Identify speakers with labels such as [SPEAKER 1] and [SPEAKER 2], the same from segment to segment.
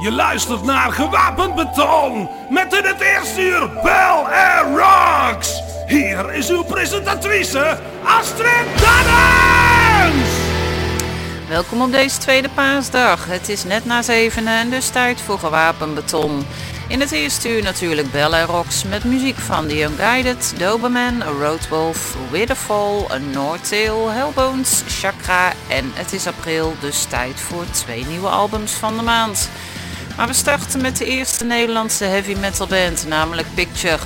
[SPEAKER 1] Je luistert naar Gewapend Beton met in het eerste uur Bell Air Rocks. Hier is uw presentatrice Astrid Dannens.
[SPEAKER 2] Welkom op deze tweede paasdag. Het is net na zevenen en dus tijd voor Gewapend Beton. In het eerste uur natuurlijk Bell Air Rocks met muziek van The Unguided, Doberman, Roadwolf, Witherfall, Noordtail, Hellbones, Chakra en het is april, dus tijd voor twee nieuwe albums van de maand. Maar we starten met de eerste Nederlandse heavy metal band, namelijk Picture.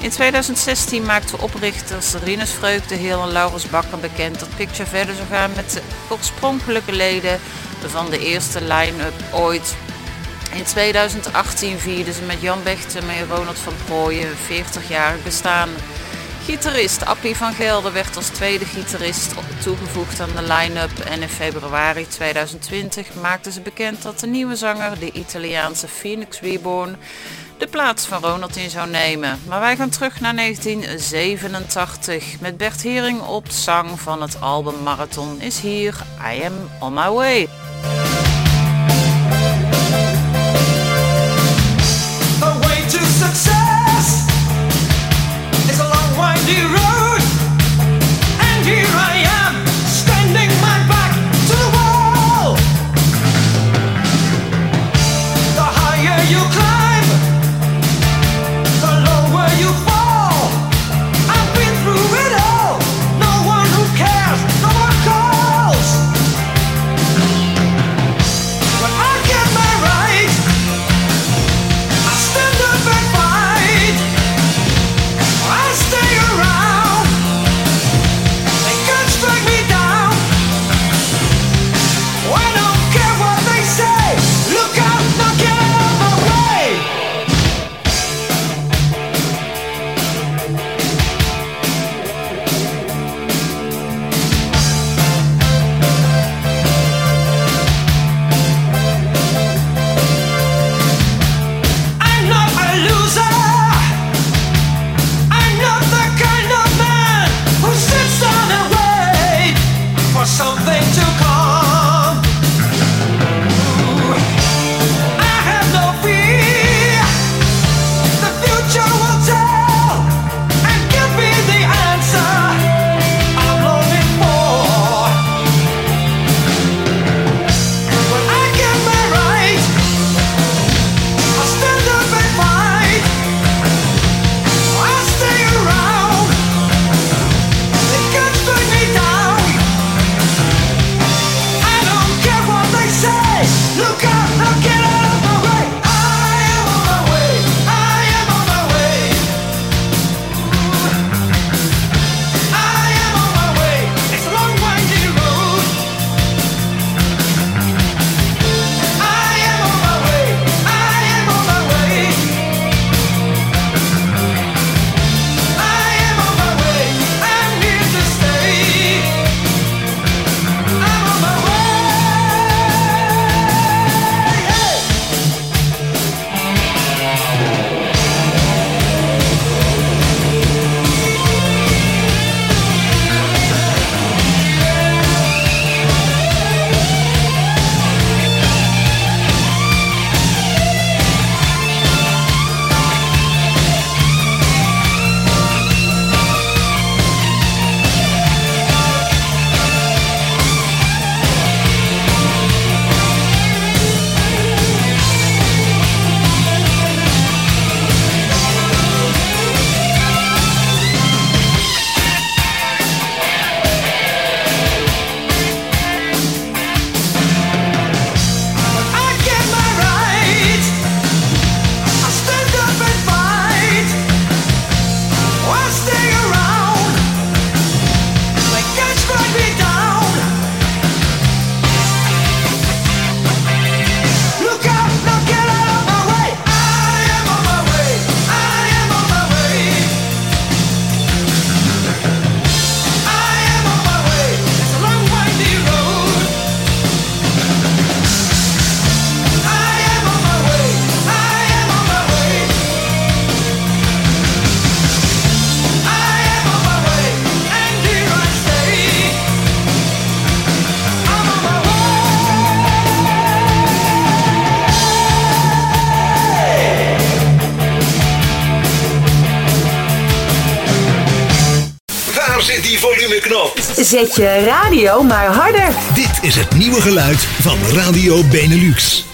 [SPEAKER 2] In 2016 maakten oprichters Rinus Vreuk, de Heel en Laurens Bakker bekend dat Picture verder zou gaan met de oorspronkelijke leden van de eerste line-up ooit. In 2018 vierden ze met Jan Bechten en Ronald van Prooijen 40-jarig bestaan. Gitarist Appie van Gelder werd als tweede gitarist toegevoegd aan de line-up en in februari 2020 maakten ze bekend dat de nieuwe zanger, de Italiaanse Phoenix Reborn, de plaats van Ronald in zou nemen. Maar wij gaan terug naar 1987 met Bert Hering op zang van het album Marathon is hier I Am On My Way.
[SPEAKER 3] A
[SPEAKER 4] Zet je radio maar harder.
[SPEAKER 5] Dit is het nieuwe geluid van Radio Benelux.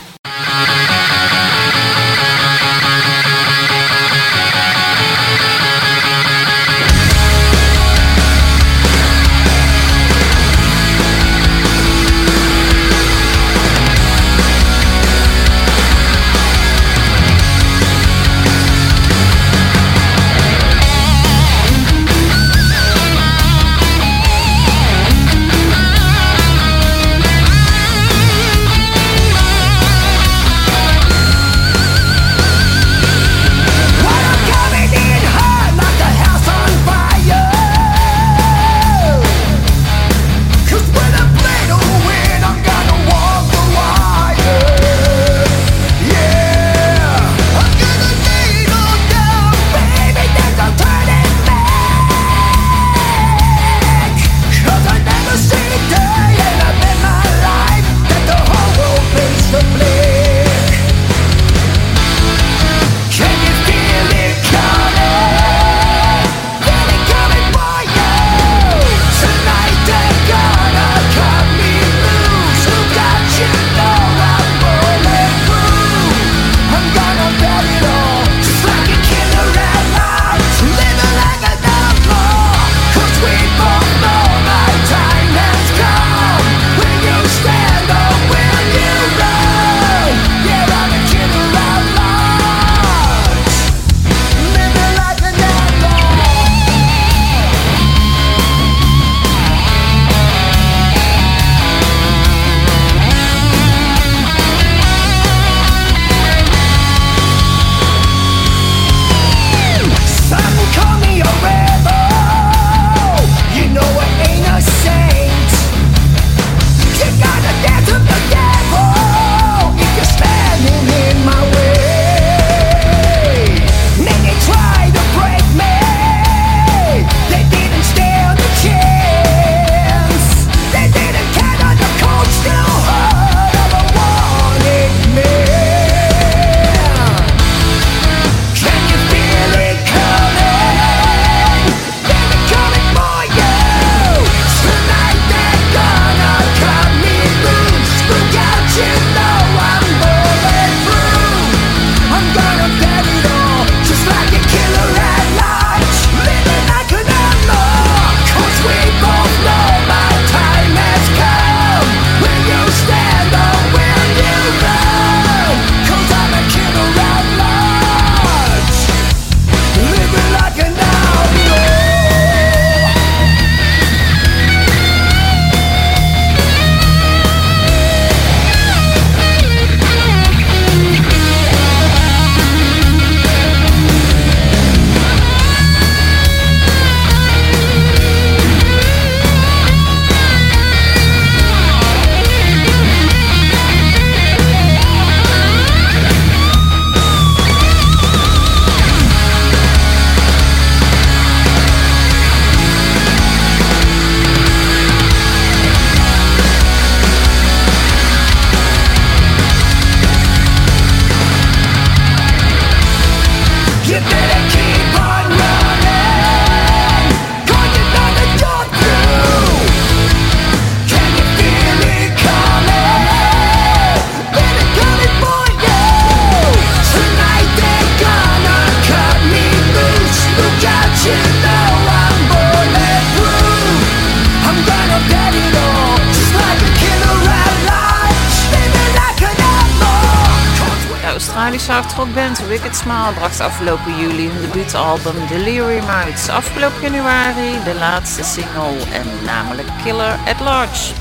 [SPEAKER 2] Afgelopen juli hun debuutalbum Delirium uit. Afgelopen januari de laatste single en namelijk Killer at Large.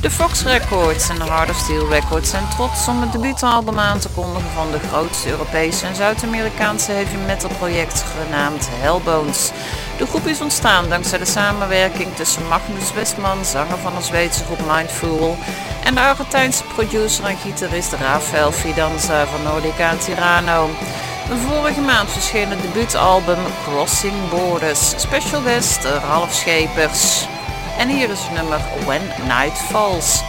[SPEAKER 2] De Fox Records en de Heart of Steel Records zijn trots om het debuutalbum aan te kondigen van de grootste Europese en Zuid-Amerikaanse heavy metal project genaamd Hellbones. De groep is ontstaan dankzij de samenwerking tussen Magnus Westman, zanger van de Zweedse groep Mindful, en de Argentijnse producer en gitarist Rafael Fidanza van Nordica Tirano. Vorige maand verscheen het debuutalbum Crossing Borders, special guest Ralf Schepers. En hier is nummer When Night Falls.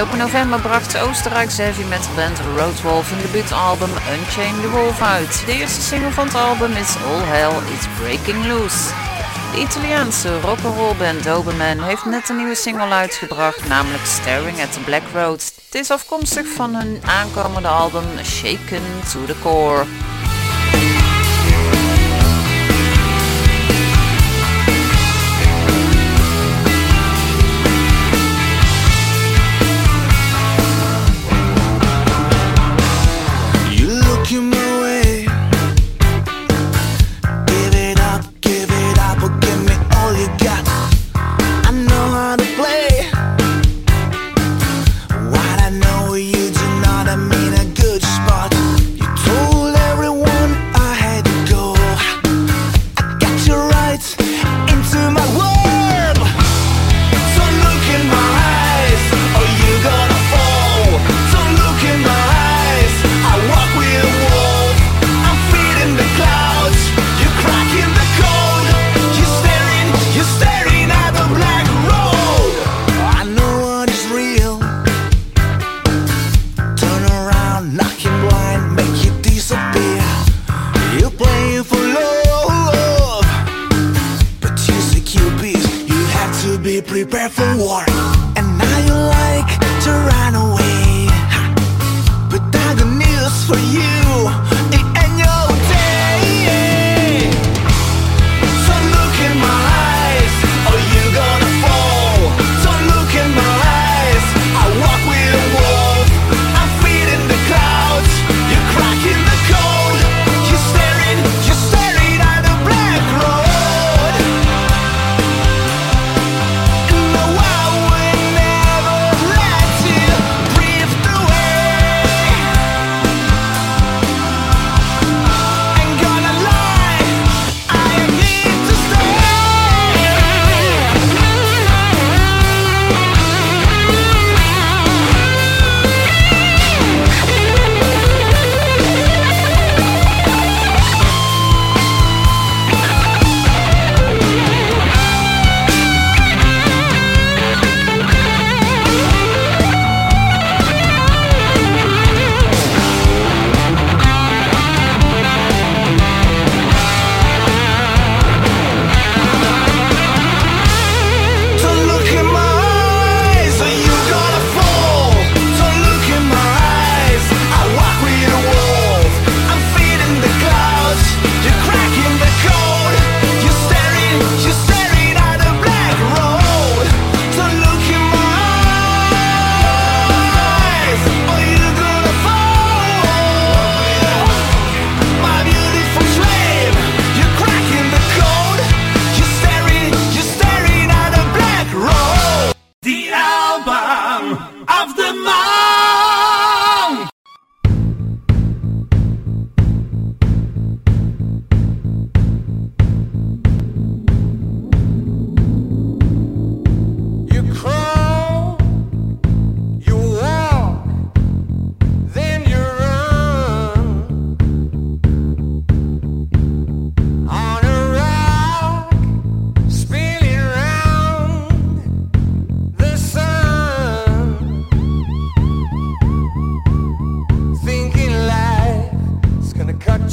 [SPEAKER 2] Afgelopen november bracht de Oostenrijkse heavy metal band Roadwolf hun debuutalbum Unchained the Wolf uit. De eerste single van het album is All Hell is Breaking Loose. De Italiaanse rock'n'roll band Doberman heeft net een nieuwe single uitgebracht, namelijk Staring at the Black Road. Het is afkomstig van hun aankomende album Shaken to the Core.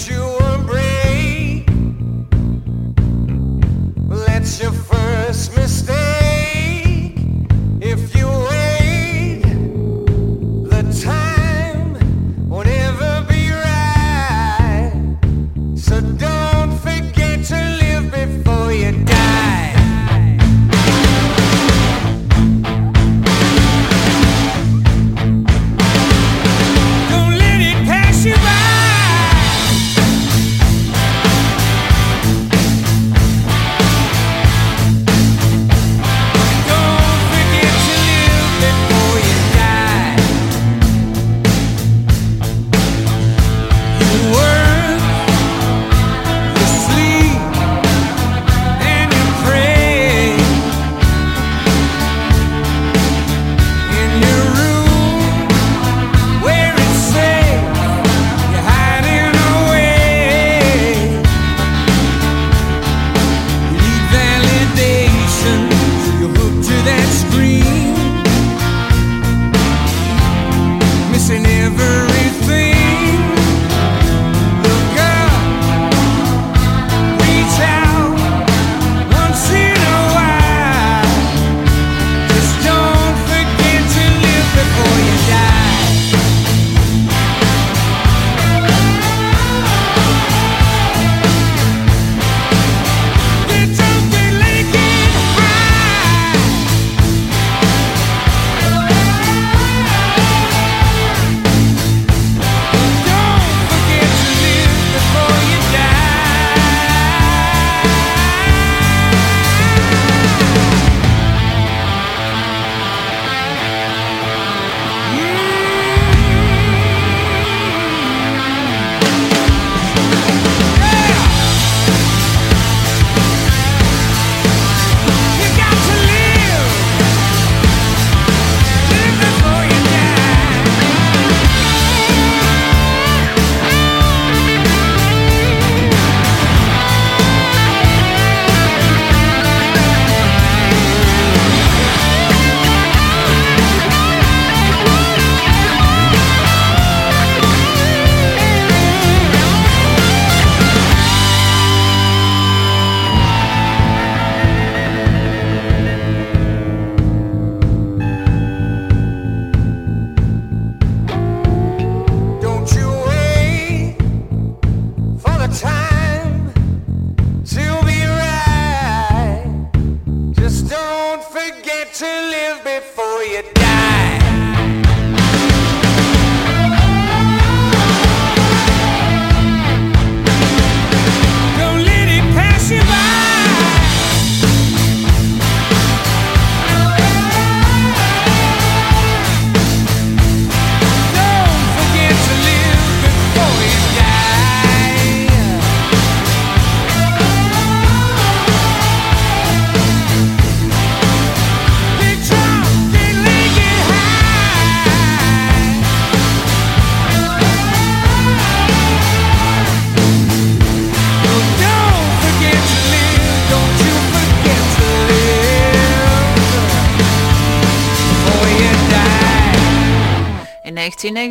[SPEAKER 6] you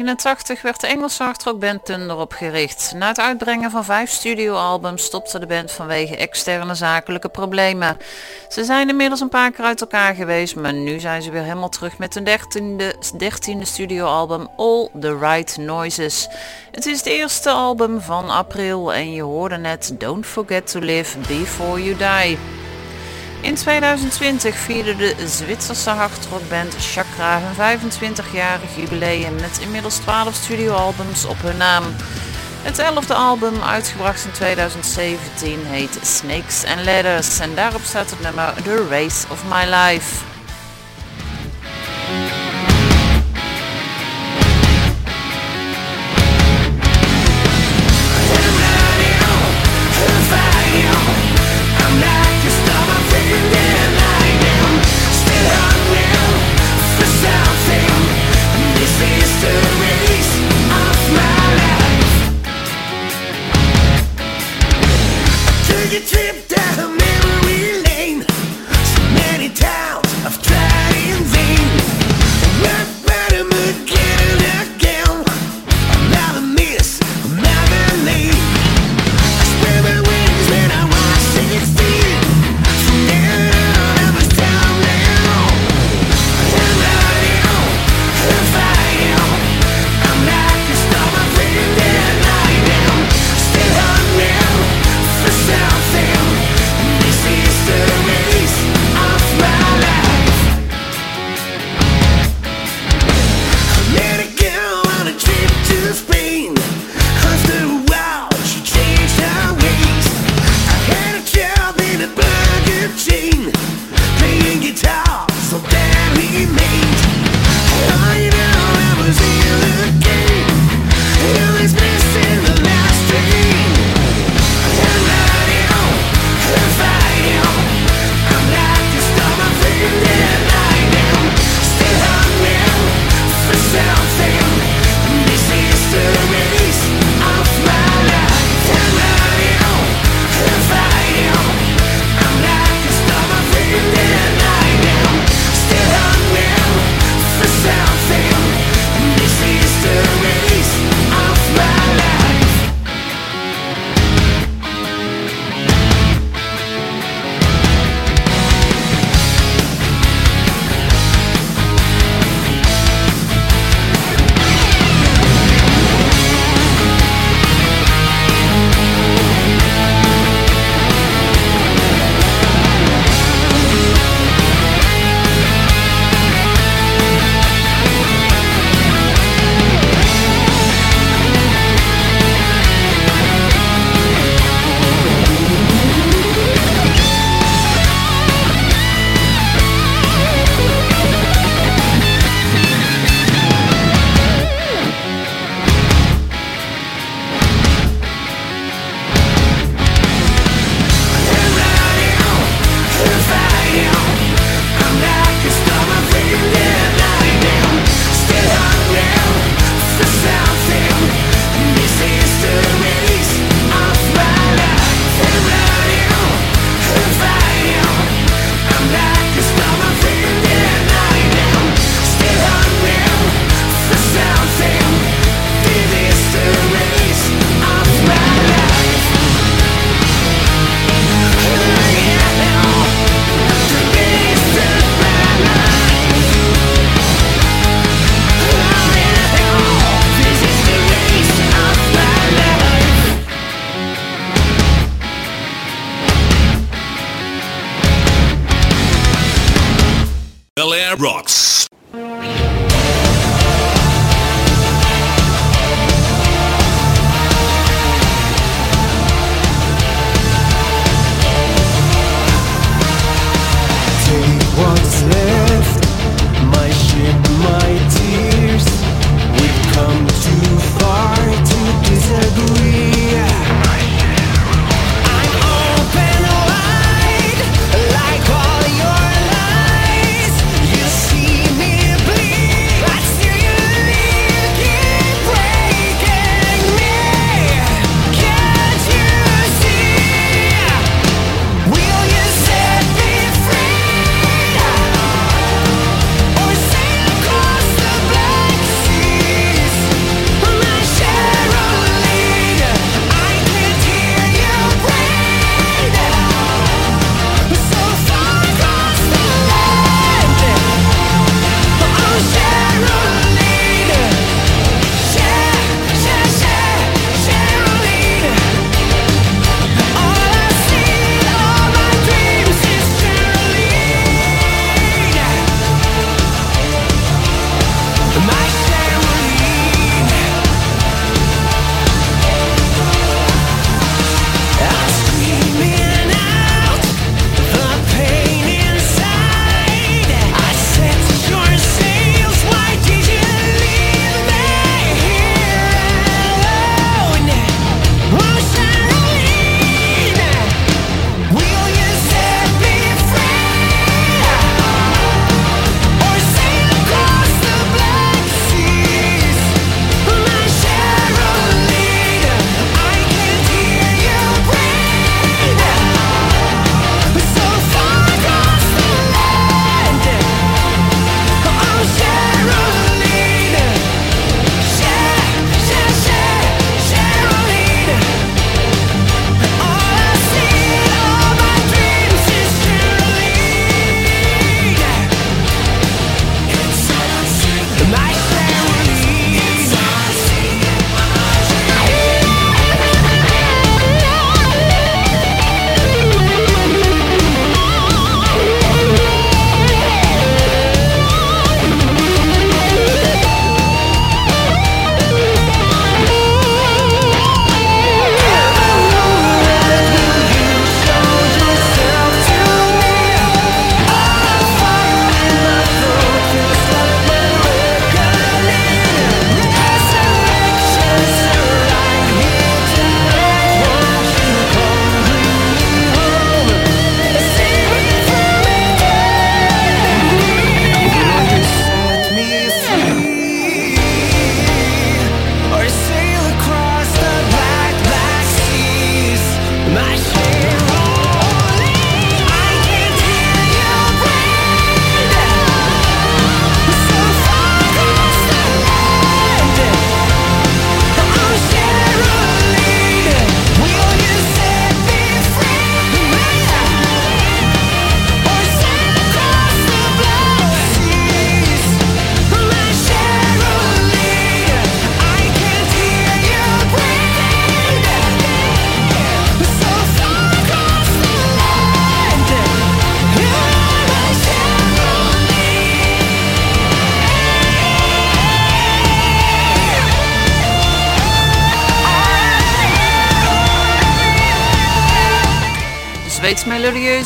[SPEAKER 2] 1989 werd de Engelse hardrockband Thunder opgericht. Na het uitbrengen van vijf studioalbums stopte de band vanwege externe zakelijke problemen. Ze zijn inmiddels een paar keer uit elkaar geweest, maar nu zijn ze weer helemaal terug met hun dertiende, dertiende studioalbum All the Right Noises. Het is het eerste album van april en je hoorde net Don't Forget to Live Before You Die. In 2020 vierde de Zwitserse hardrockband Chakra hun 25-jarig jubileum met inmiddels 12 studioalbums op hun naam. Het elfde album, uitgebracht in 2017, heet Snakes and Ladders en daarop staat het nummer The Race of My Life.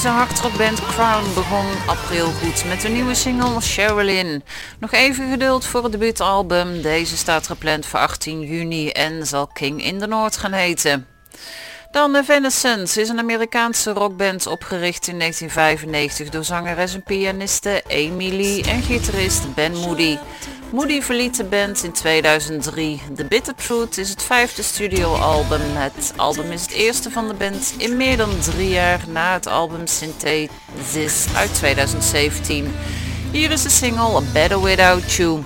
[SPEAKER 7] Melodieuze hardrockband Crown begon april goed met een nieuwe single Sherilyn. Nog even geduld voor het debuutalbum. Deze staat gepland voor 18 juni en zal King in the North gaan heten. Dan Evanescence is een Amerikaanse rockband opgericht in 1995 door zangeres en pianiste Lee en gitarist Ben Moody. Moody verliet de band in 2003. The Bitter Truth is het vijfde studioalbum. Het album is het eerste van de band in meer dan drie jaar na het album Synthesis uit 2017. Hier is de single A Better Without You.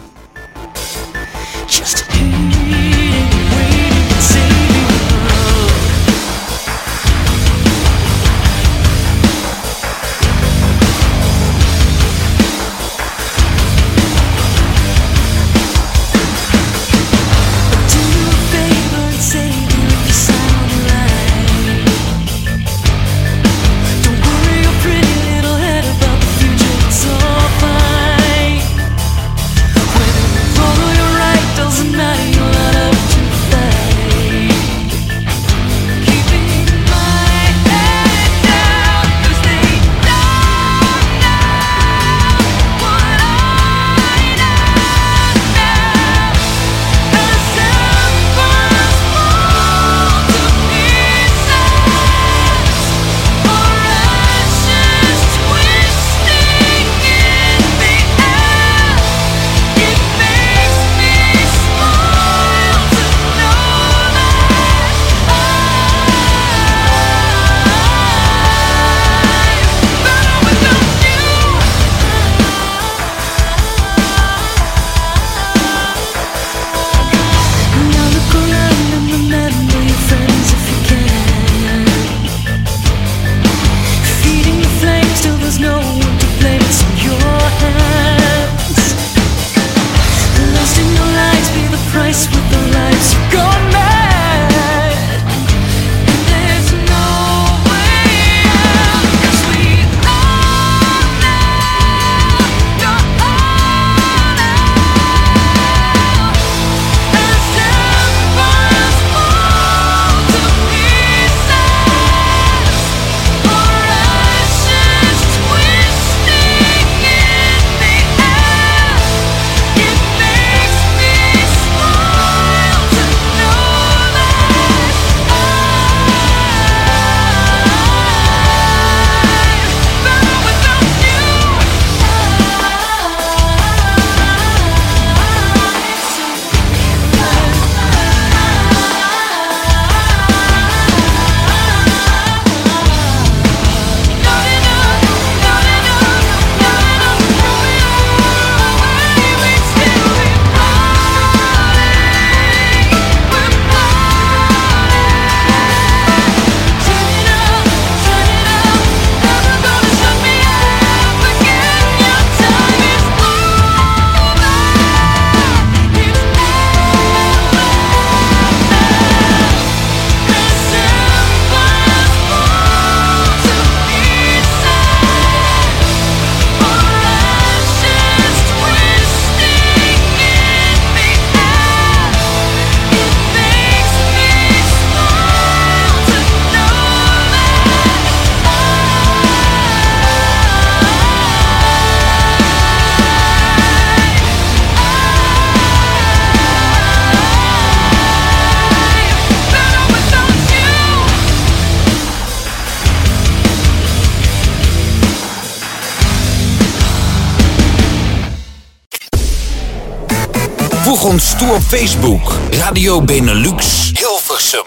[SPEAKER 8] Facebook. Radio Benelux Hilversum.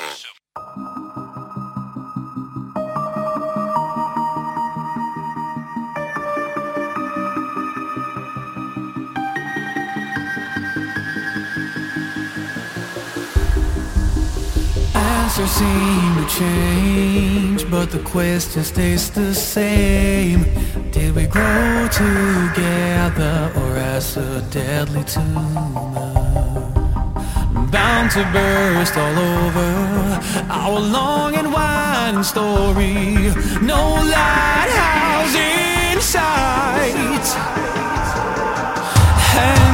[SPEAKER 5] Answers seem to change, but the question stays the same. Did we grow together or as a deadly tumor? Bound to burst all over our long and winding story. No lighthouse in sight. And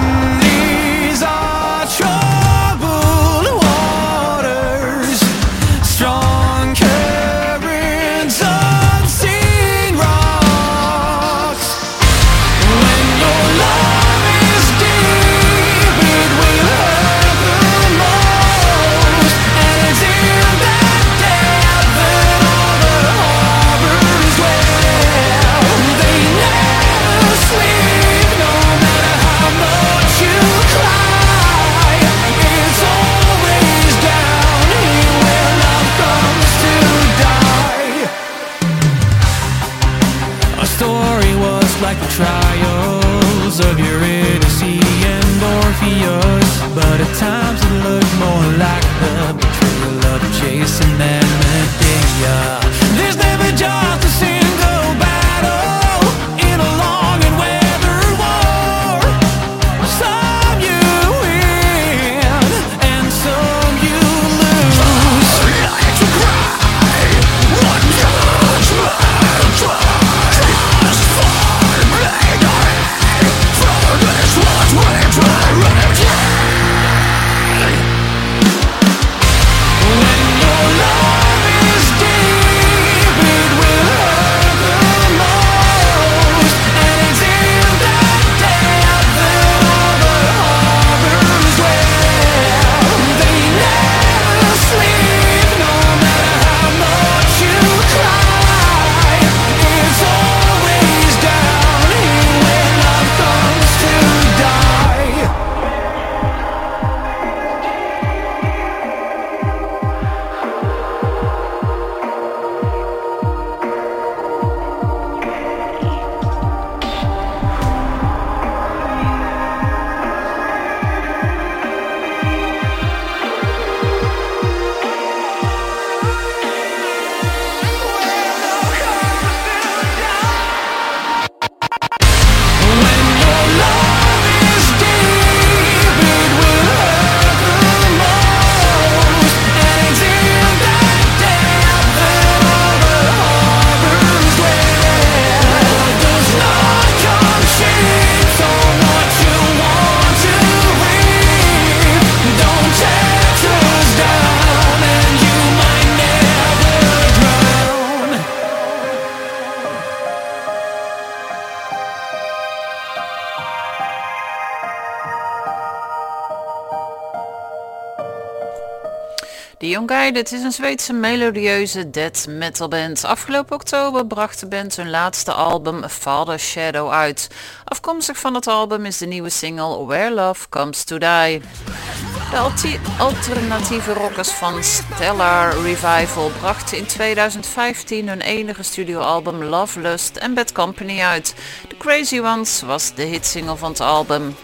[SPEAKER 2] The Unguided is een Zweedse melodieuze death metal band. Afgelopen oktober bracht de band hun laatste album Father Shadow uit. Afkomstig van het album is de nieuwe single Where Love Comes to Die. De alternatieve rockers van Stellar Revival brachten in 2015 hun enige studioalbum Love Lust and Bad Company uit. The Crazy Ones was de hitsingle van het album.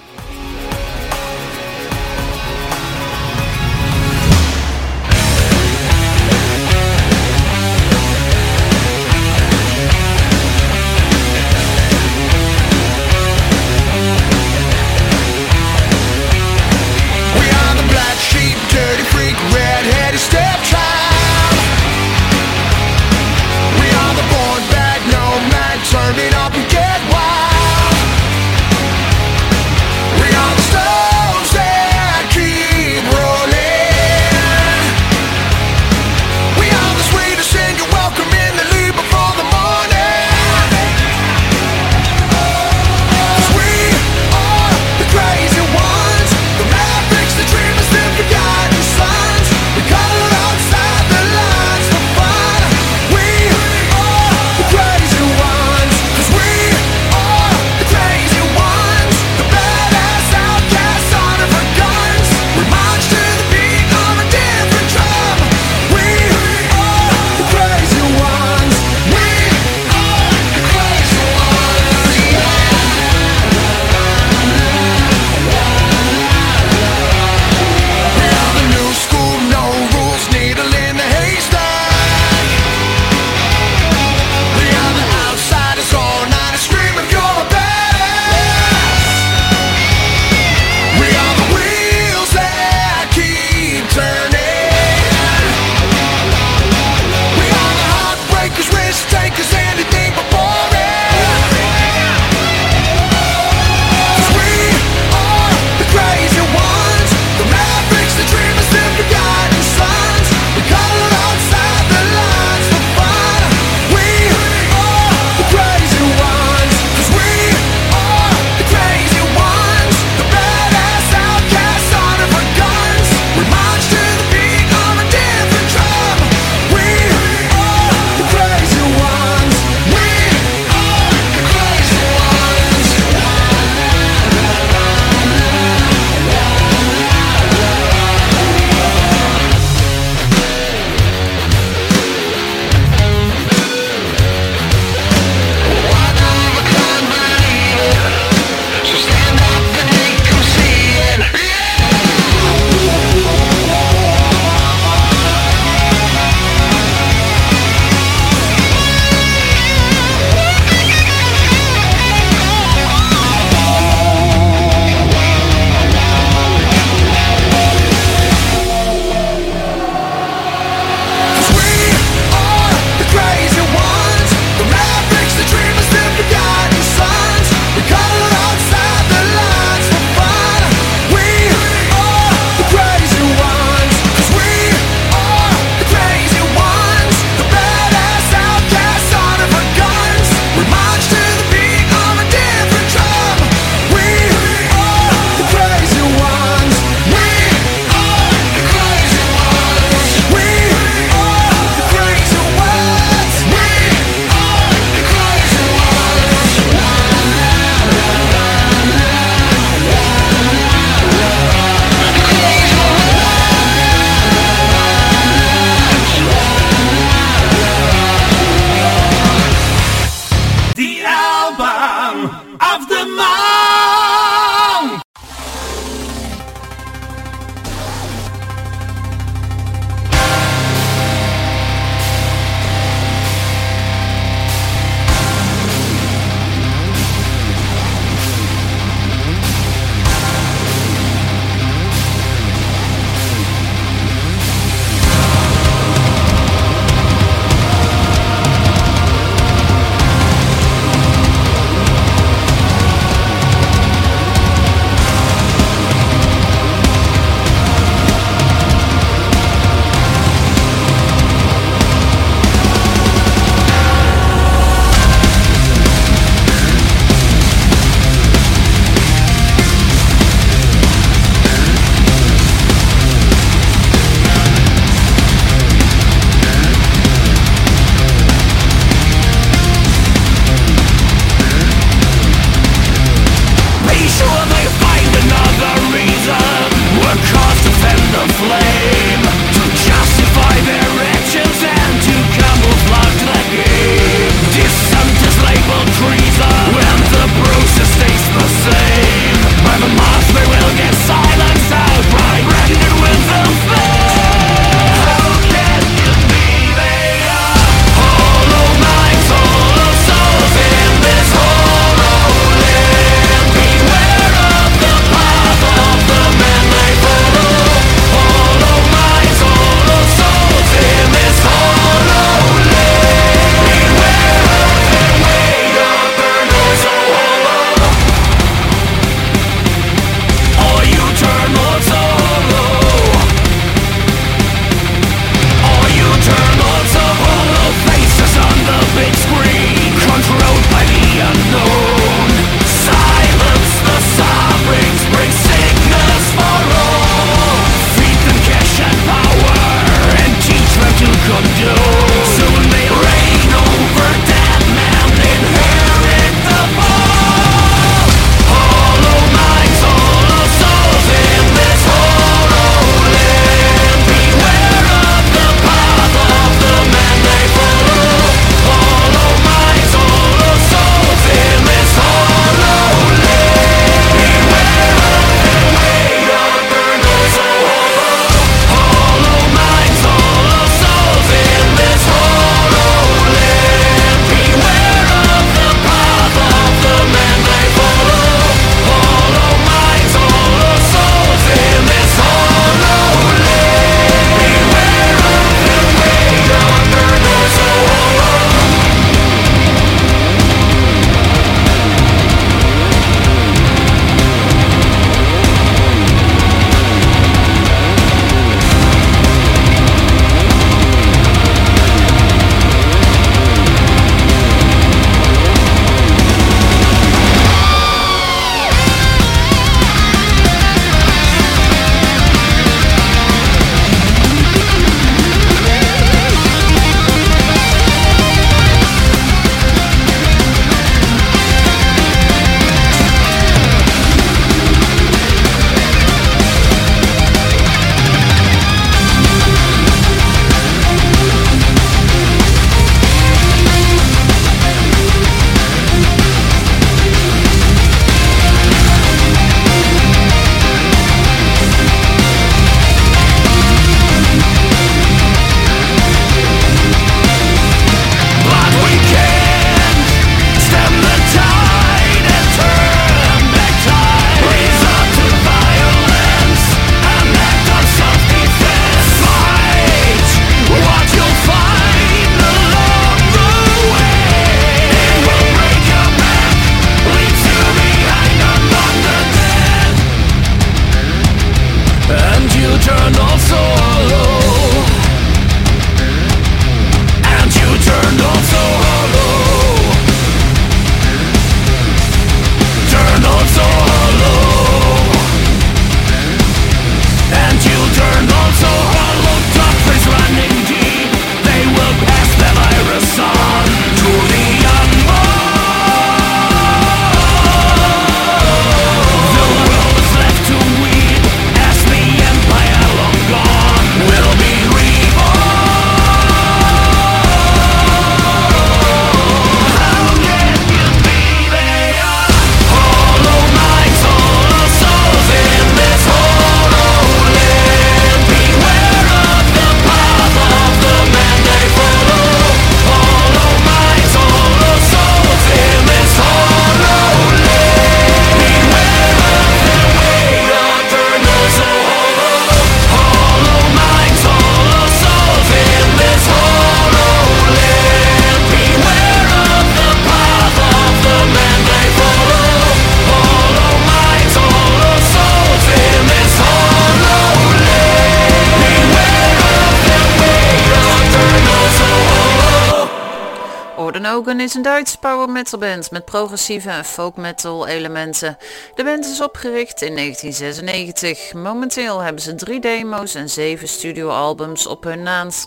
[SPEAKER 5] Een Duitse power metal band met progressieve en folk metal elementen. De band is opgericht in 1996. Momenteel hebben ze drie demo's en zeven studioalbums op hun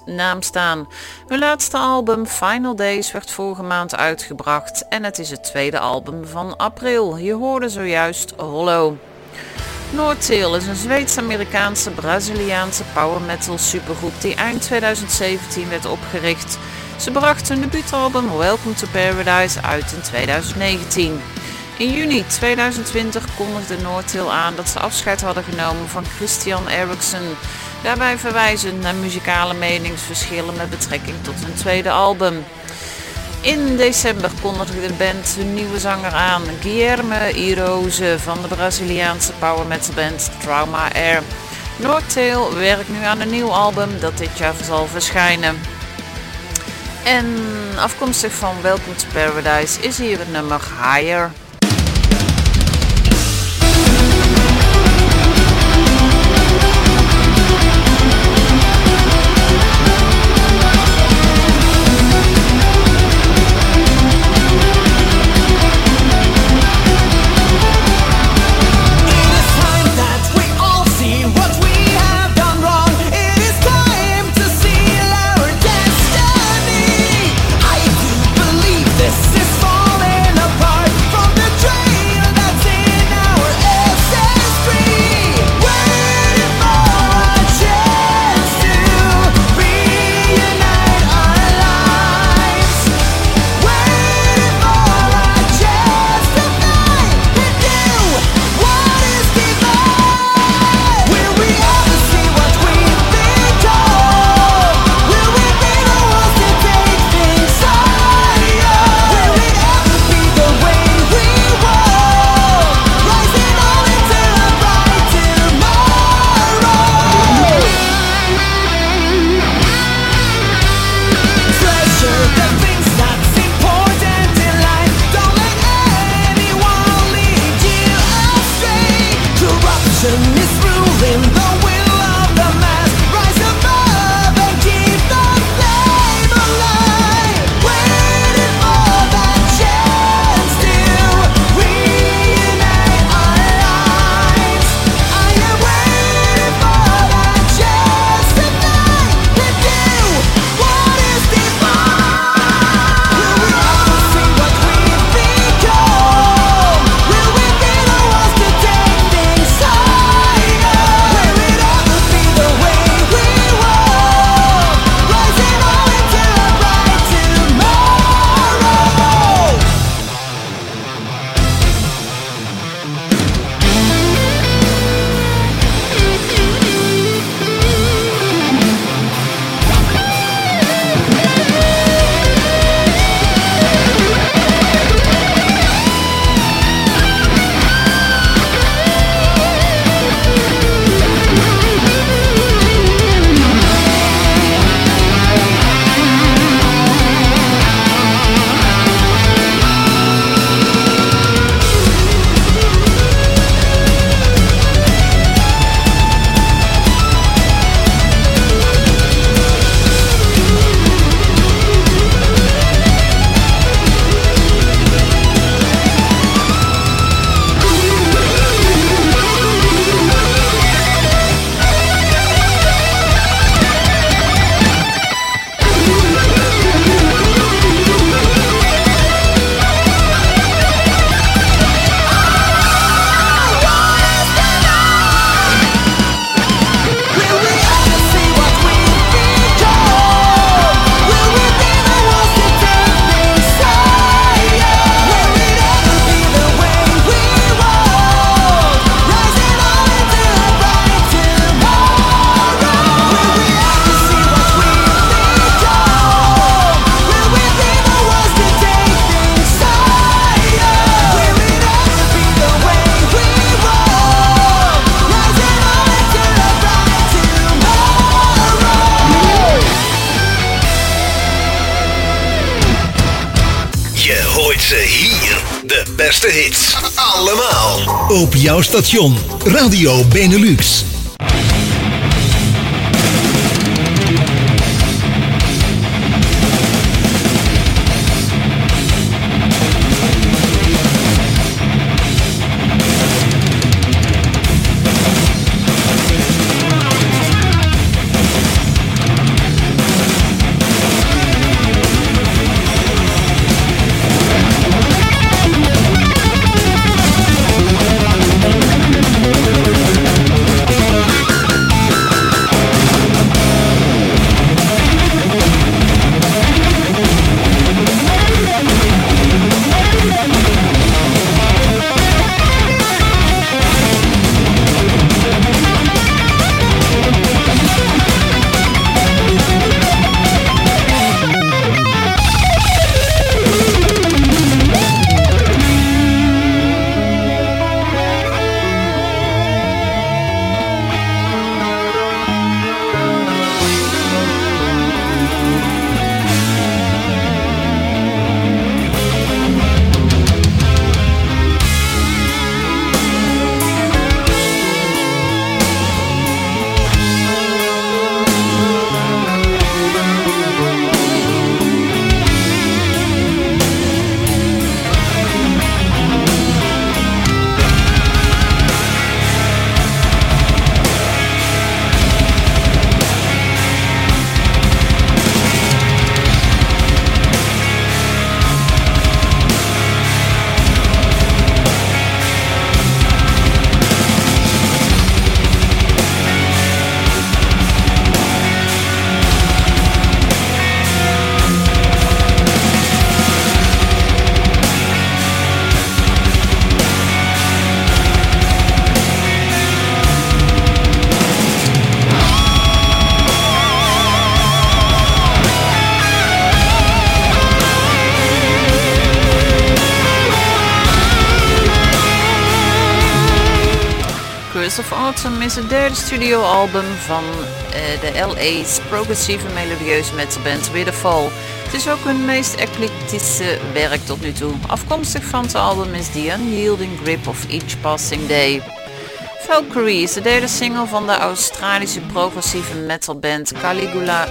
[SPEAKER 5] naam staan. Hun laatste album Final Days werd vorige maand uitgebracht en het is het tweede album van april. Je hoorde zojuist Hollow. Noordtail is een Zweeds-Amerikaanse Braziliaanse power metal supergroep die eind 2017 werd opgericht. Ze bracht hun debuutalbum Welcome to Paradise uit in 2019. In juni 2020 kondigde Noordtail aan dat ze afscheid hadden genomen van Christian Eriksen. Daarbij verwijzen naar muzikale meningsverschillen met betrekking tot hun tweede album. In december kondigde de band hun nieuwe zanger aan, Guilherme Iroze van de Braziliaanse power metal band Trauma Air. Noordtail werkt nu aan een nieuw album dat dit jaar zal verschijnen. En afkomstig van Welcome to Paradise is hier het nummer Higher.
[SPEAKER 9] Radio Benelux.
[SPEAKER 10] Of Autumn is het derde studioalbum van uh, de LA's progressieve melodieuze metalband Widderfall. Het is ook hun meest eclectische werk tot nu toe. Afkomstig van het album is The Unyielding Grip of Each Passing Day. Valkyrie is de derde single van de Australische progressieve metalband Caligula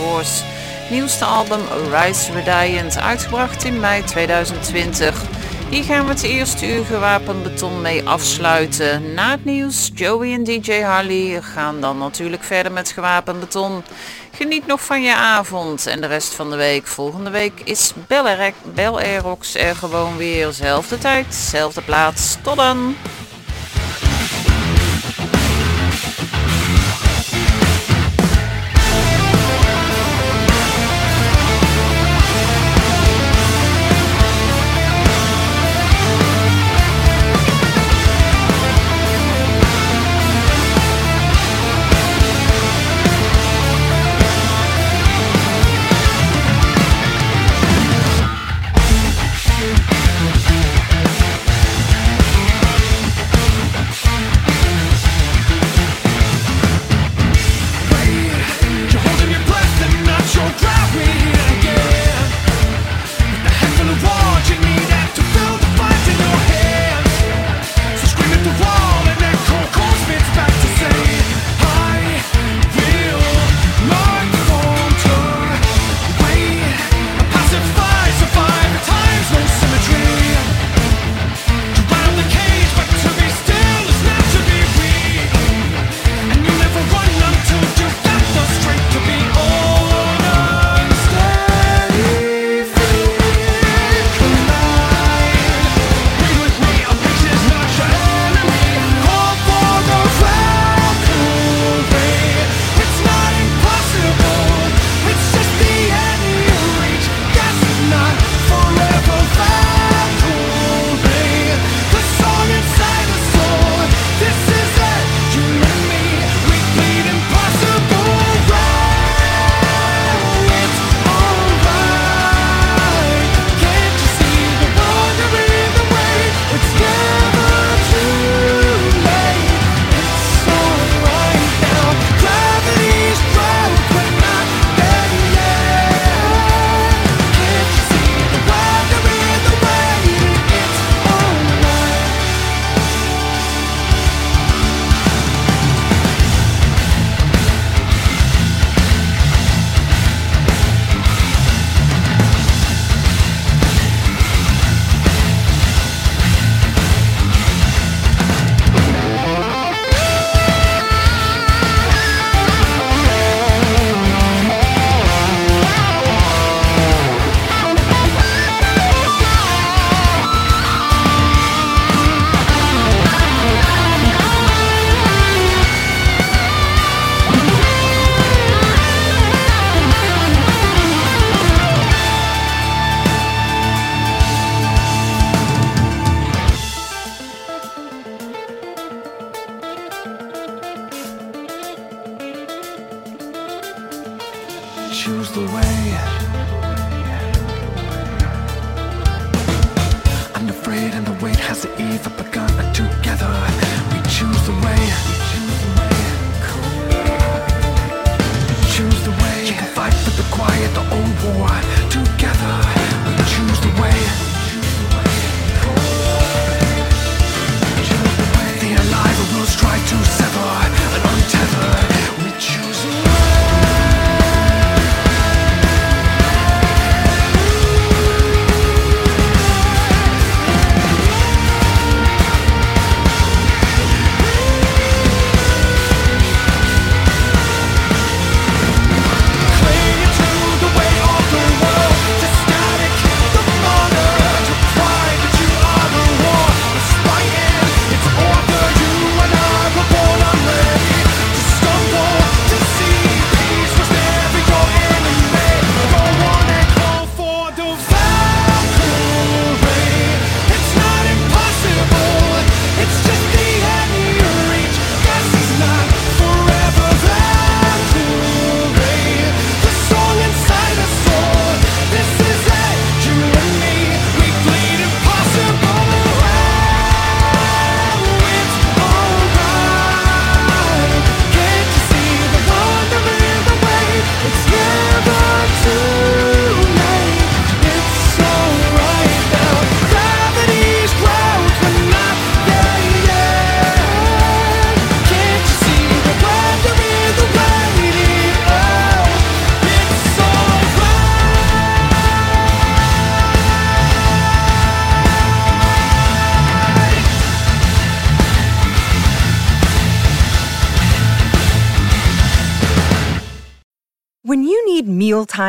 [SPEAKER 10] Wars. Nieuwste album Rise Radiant, uitgebracht in mei 2020. Hier gaan we het eerste uur gewapend beton mee afsluiten. Na het nieuws, Joey en DJ Harley gaan dan natuurlijk verder met gewapend beton. Geniet nog van je avond en de rest van de week. Volgende week is Bel Air, er gewoon weer. Zelfde tijd, zelfde plaats. Tot dan!